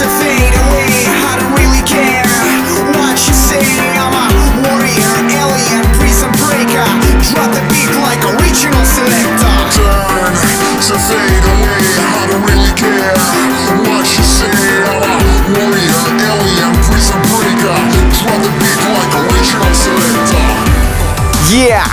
should see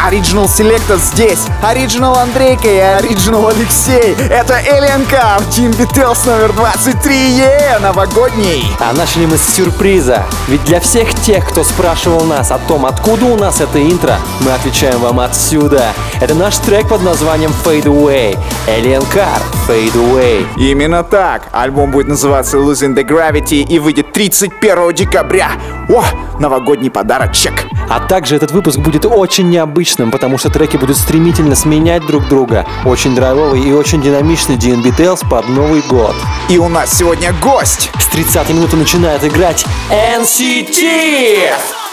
Original Selector здесь. Original Андрейка и Original Алексей. Это Alien Car, Team Beatles номер 23. Yeah, новогодний. А начали мы с сюрприза. Ведь для всех тех, кто спрашивал нас о том, откуда у нас это интро, мы отвечаем вам отсюда. Это наш трек под названием Fade Away. Alien Car Fade Away. Именно так. Альбом будет называться Losing the Gravity и выйдет 31 декабря. О, новогодний подарочек. А также этот выпуск будет очень необычным, потому что треки будут стремительно сменять друг друга. Очень драйвовый и очень динамичный D&B Tales под Новый год. И у нас сегодня гость. С 30 минуты начинает играть NCT!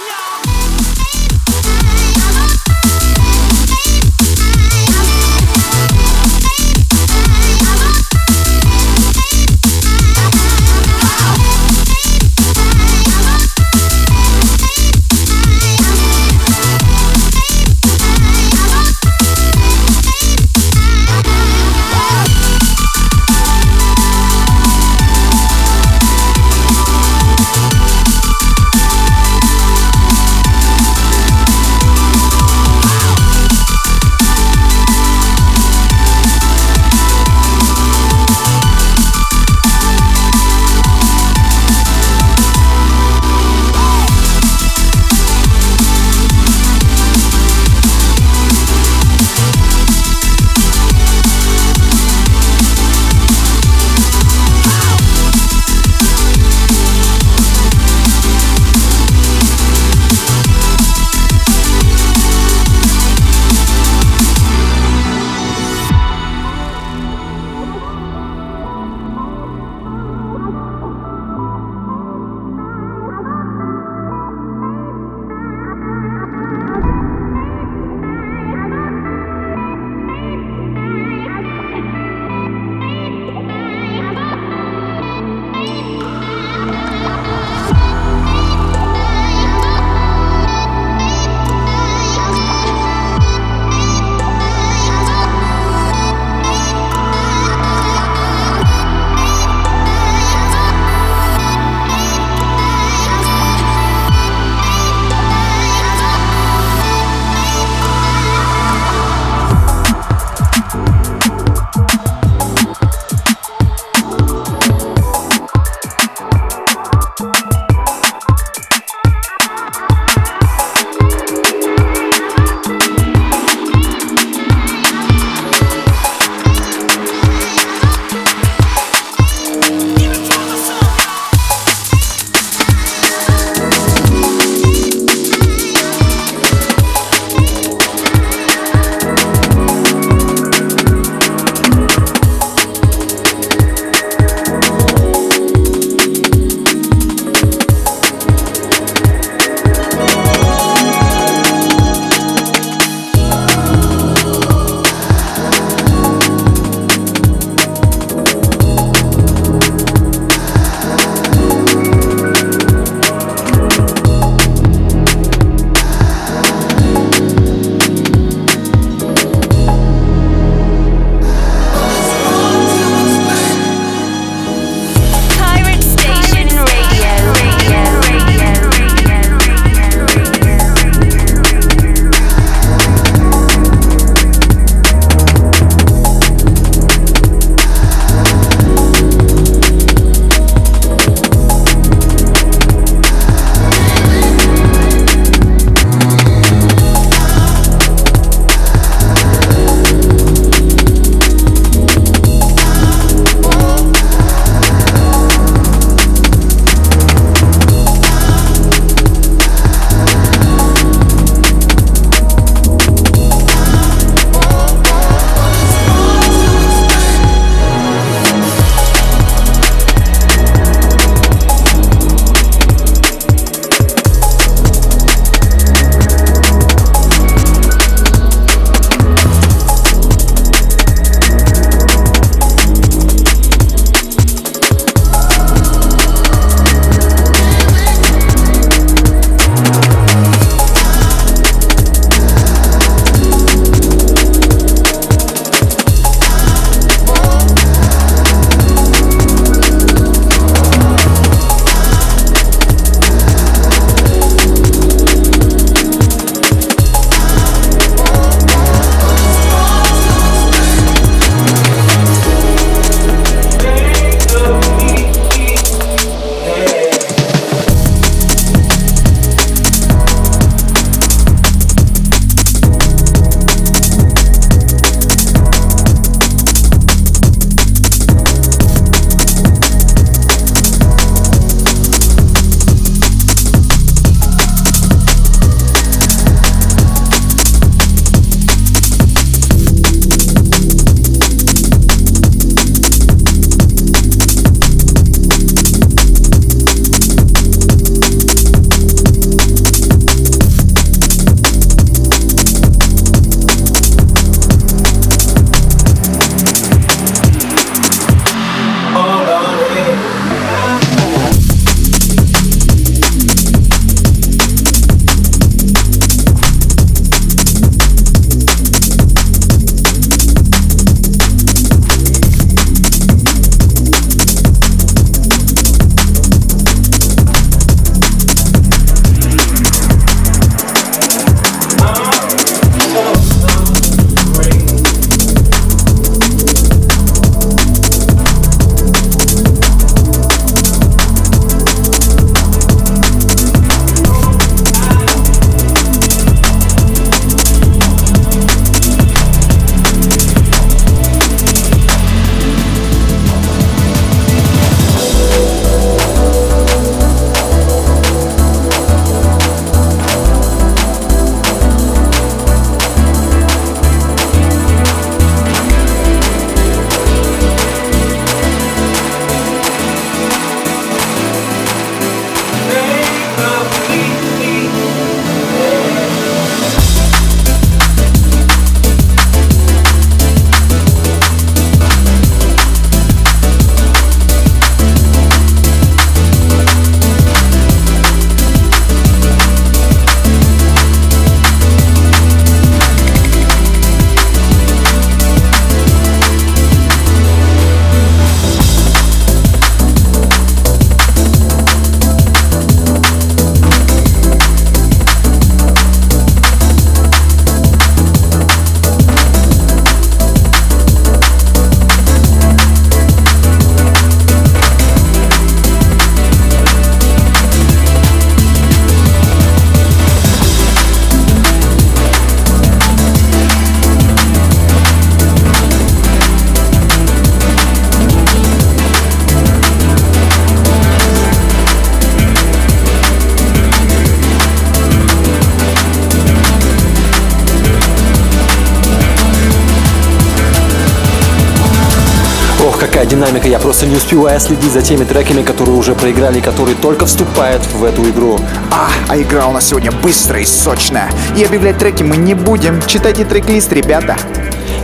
Успеваю следить за теми треками, которые уже проиграли, которые только вступают в эту игру. А, а игра у нас сегодня быстрая и сочная. И объявлять треки мы не будем. Читайте трек-лист, ребята.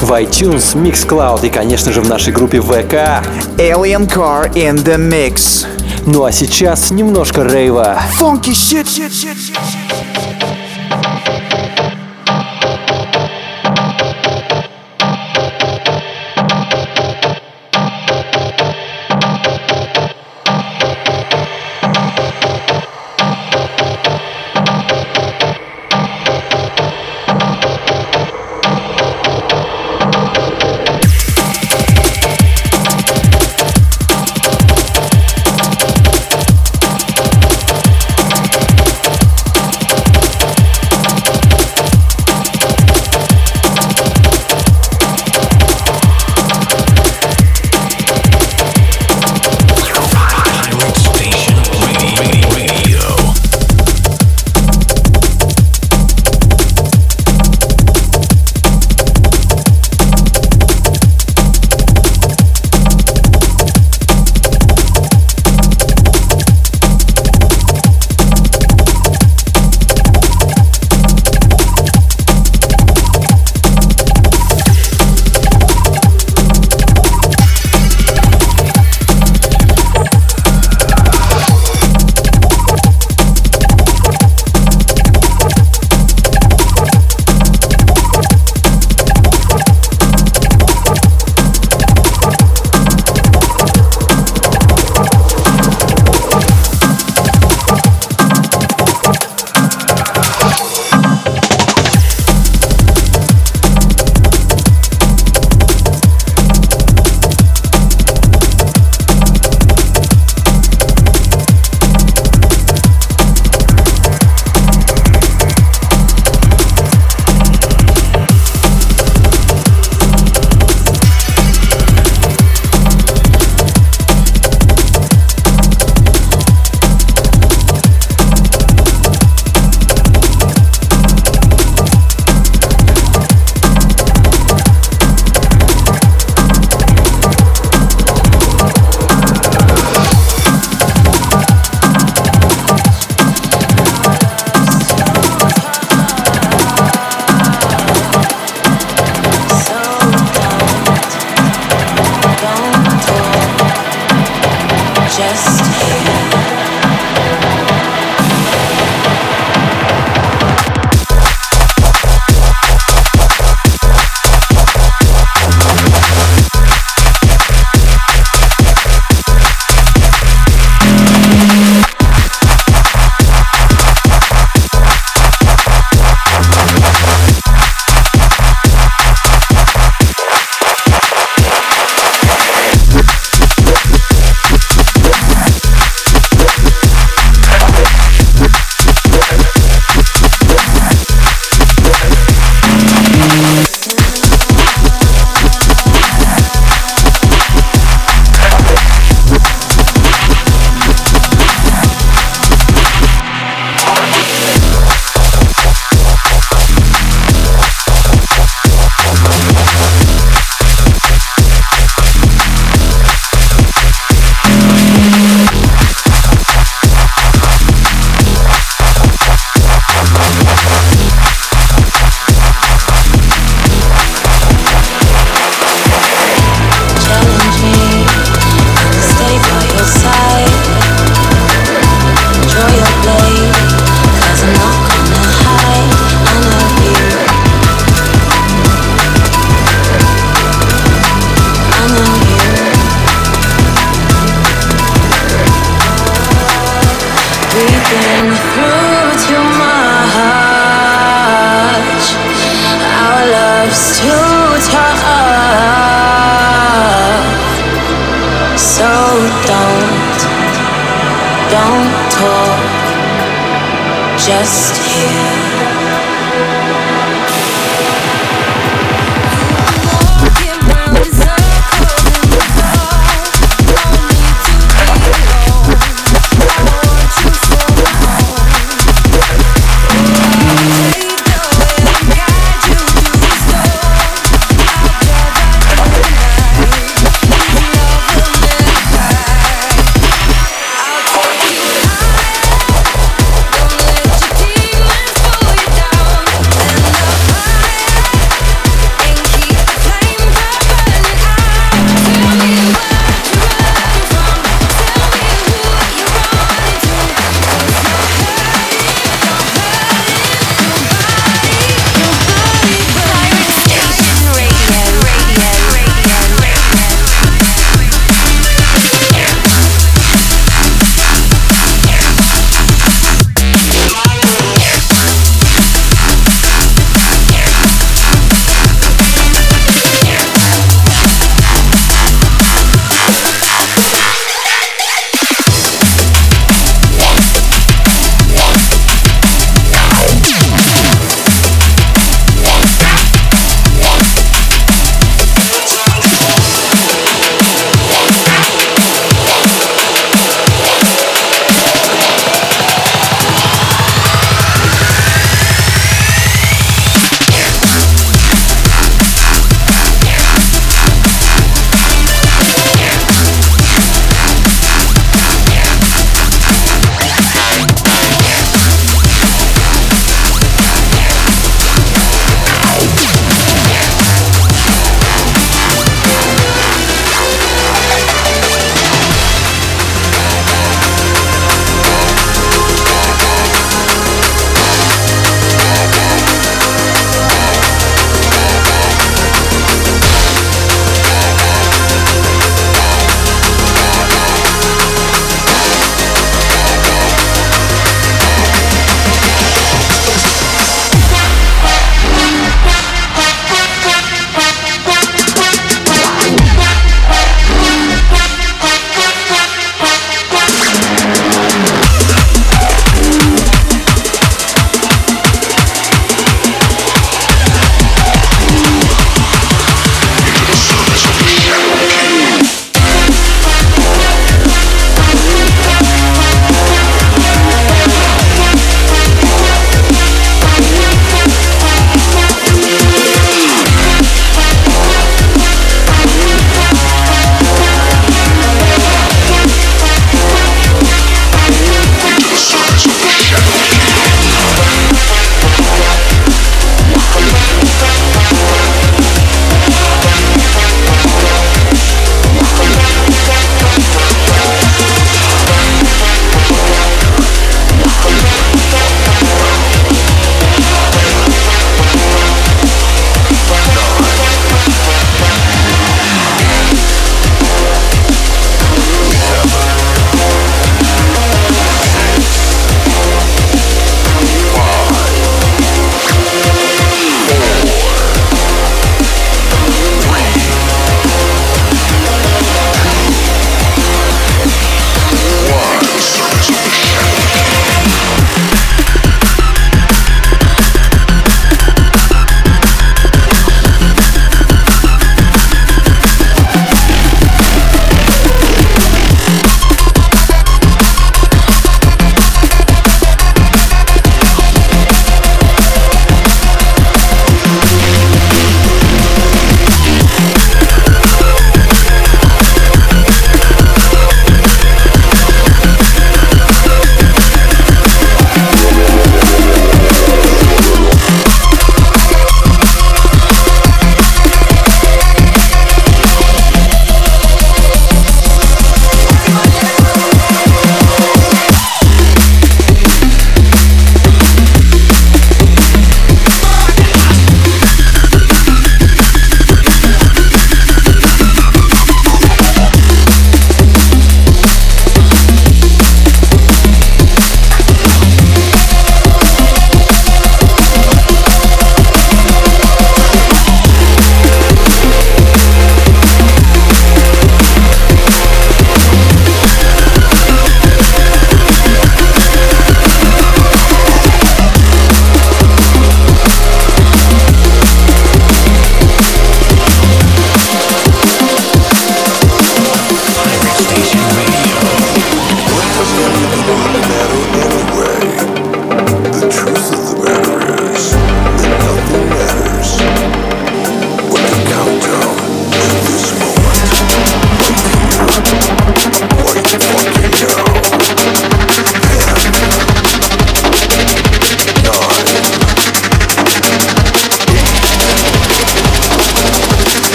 В iTunes, Mixcloud и, конечно же, в нашей группе ВК. Alien Car in the Mix. Ну а сейчас немножко рейва. Funky shit, shit, shit, shit, shit.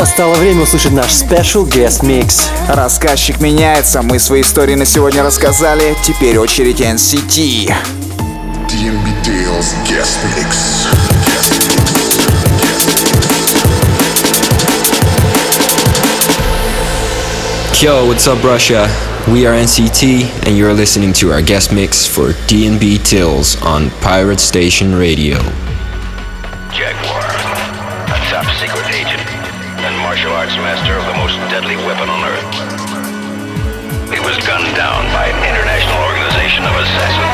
Настало время услышать наш special guest mix. Рассказчик меняется, мы свои истории на сегодня рассказали, теперь очередь NCT. DMB Tales Guest Mix. Yo, what's up, Russia? We are NCT, and you're listening to our guest mix for DNB Tills on Pirate Station Radio. Master of the most deadly weapon on earth. He was gunned down by an international organization of assassins.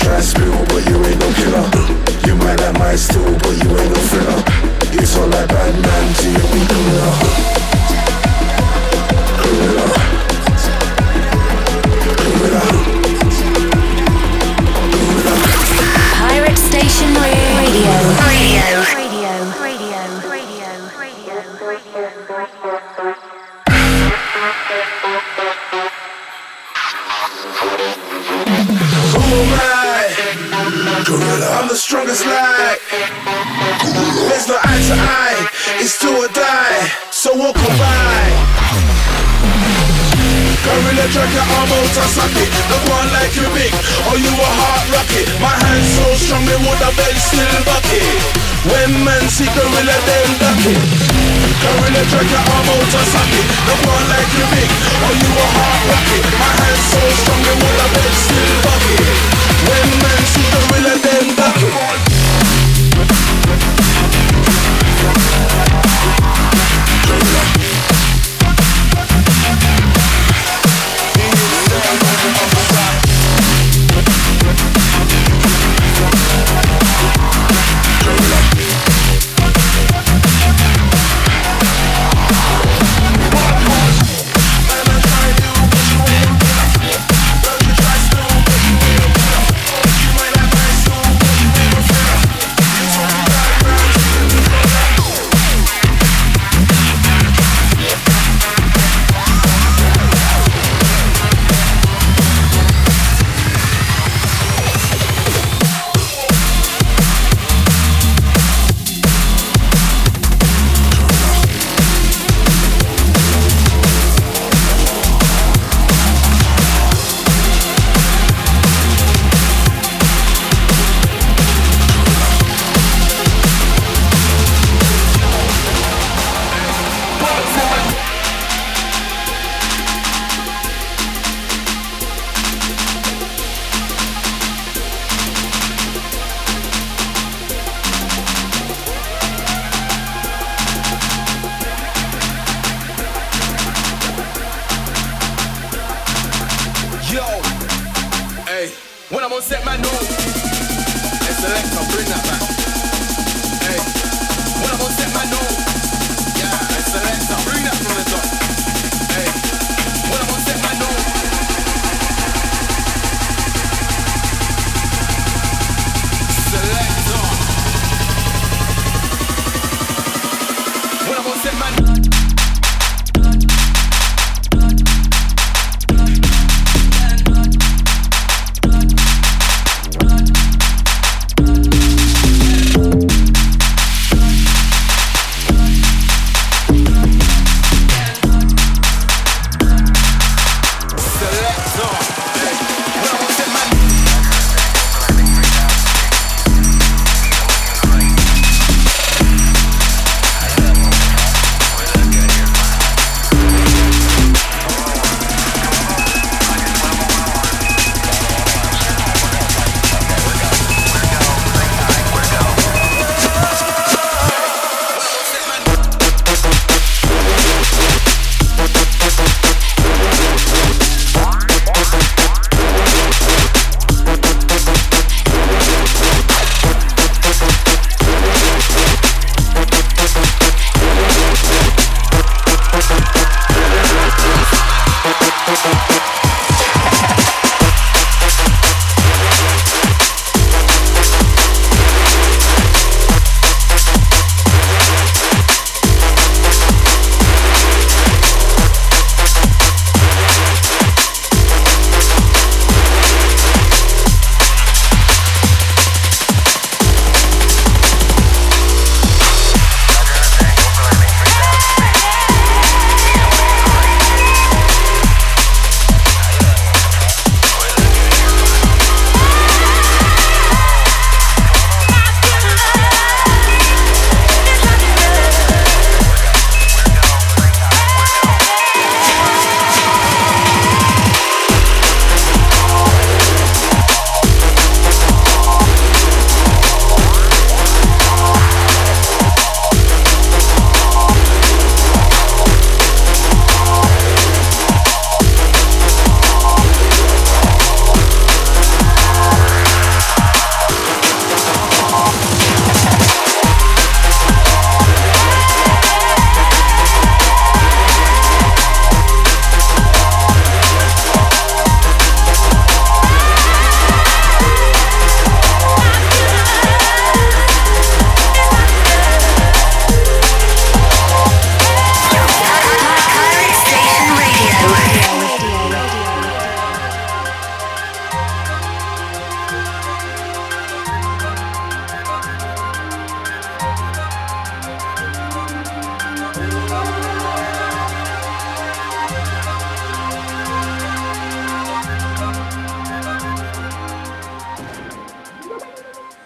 try to spill, but you ain't no killer. You might, have my stool, but you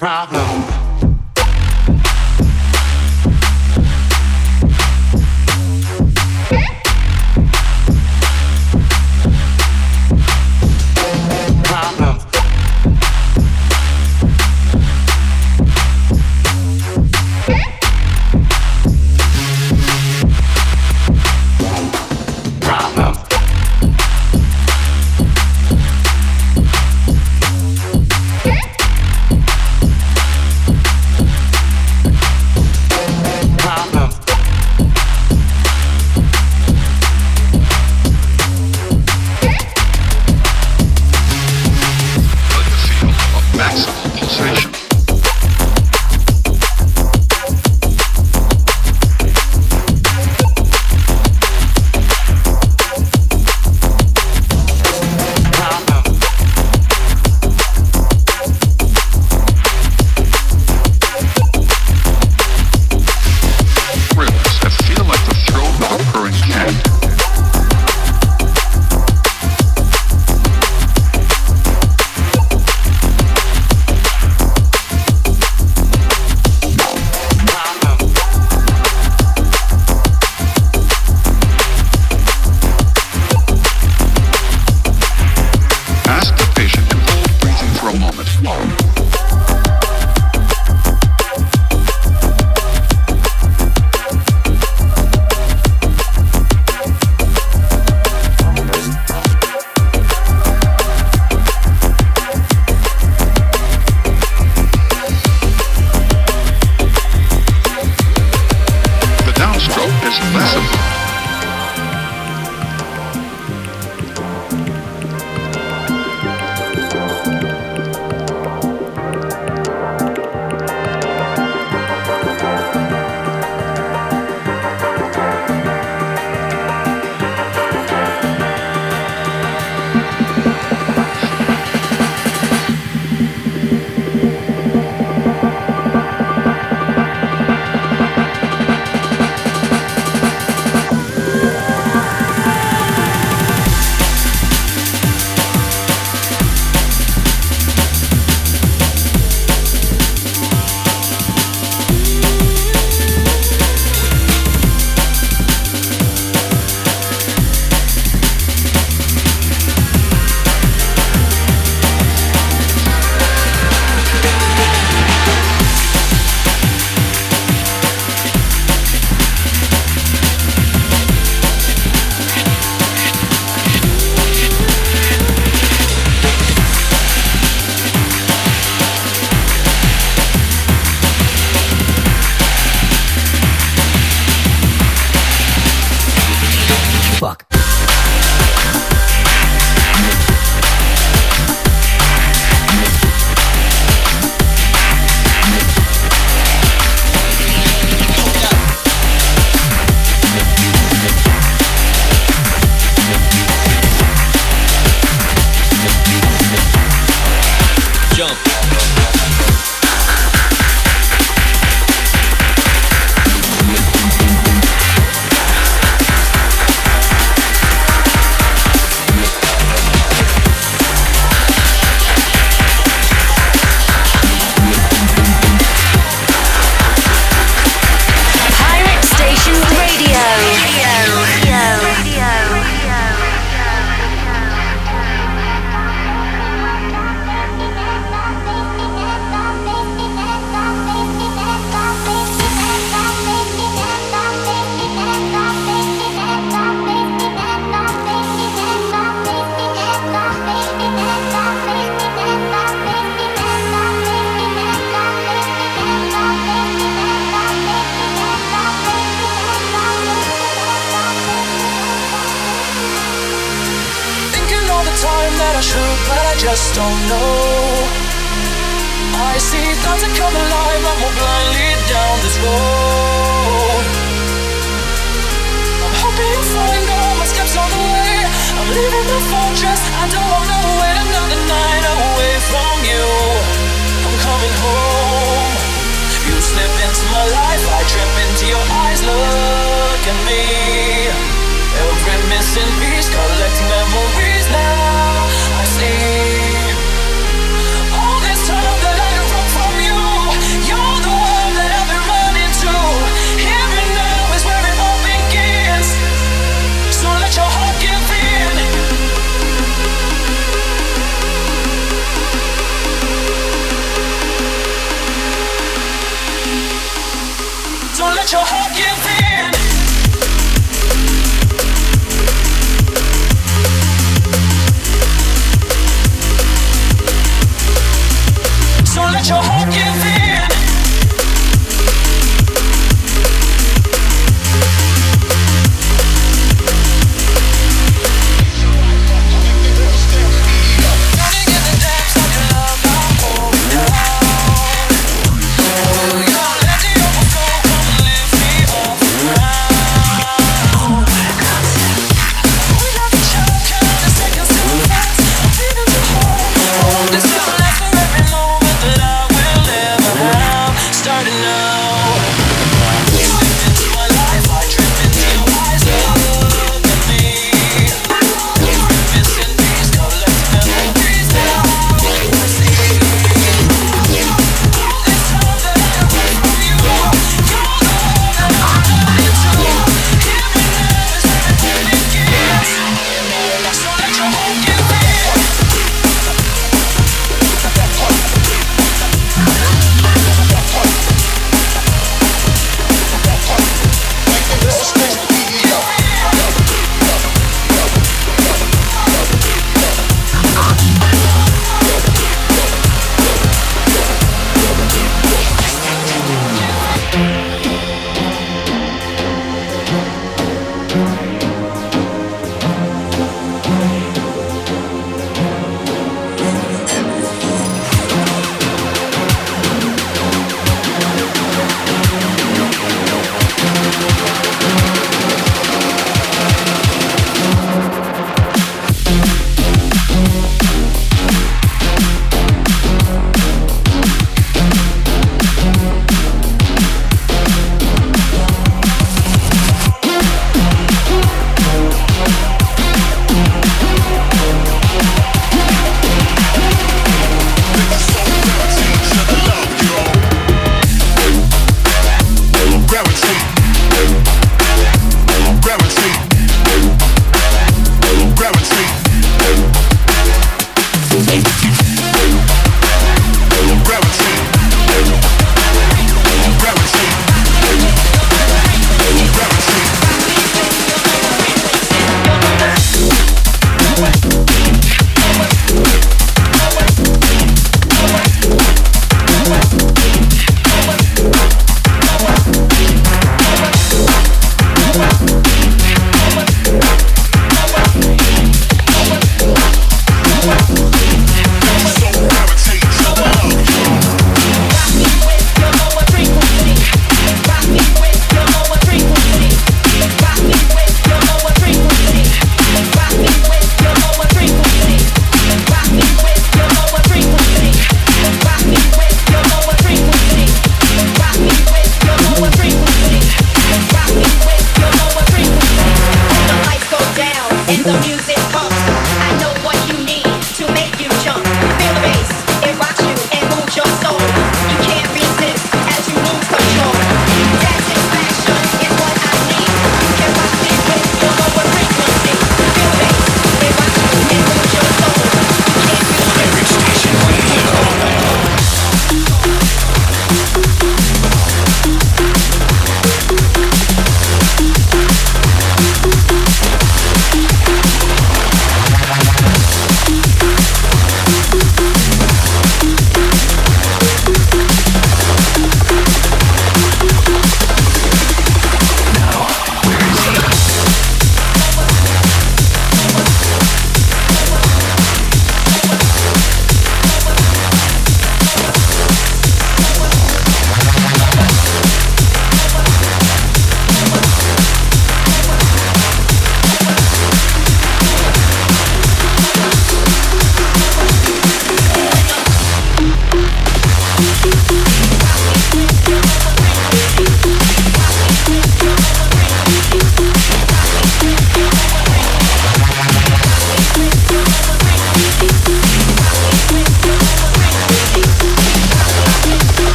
problem.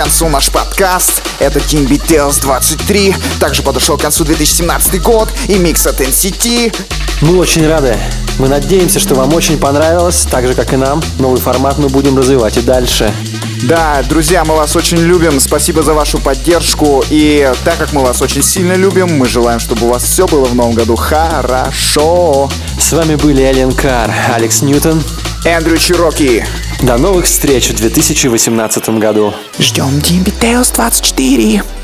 Концу наш подкаст. Это Team BTS 23. Также подошел к концу 2017 год и микс от NCT. Мы очень рады. Мы надеемся, что вам очень понравилось, так же, как и нам. Новый формат мы будем развивать и дальше. Да, друзья, мы вас очень любим. Спасибо за вашу поддержку. И так как мы вас очень сильно любим, мы желаем, чтобы у вас все было в новом году хорошо. С вами были Alien Car, Алекс Ньютон. Эндрю Чироки. До новых встреч в 2018 году. Ждем BTS 24. Пока.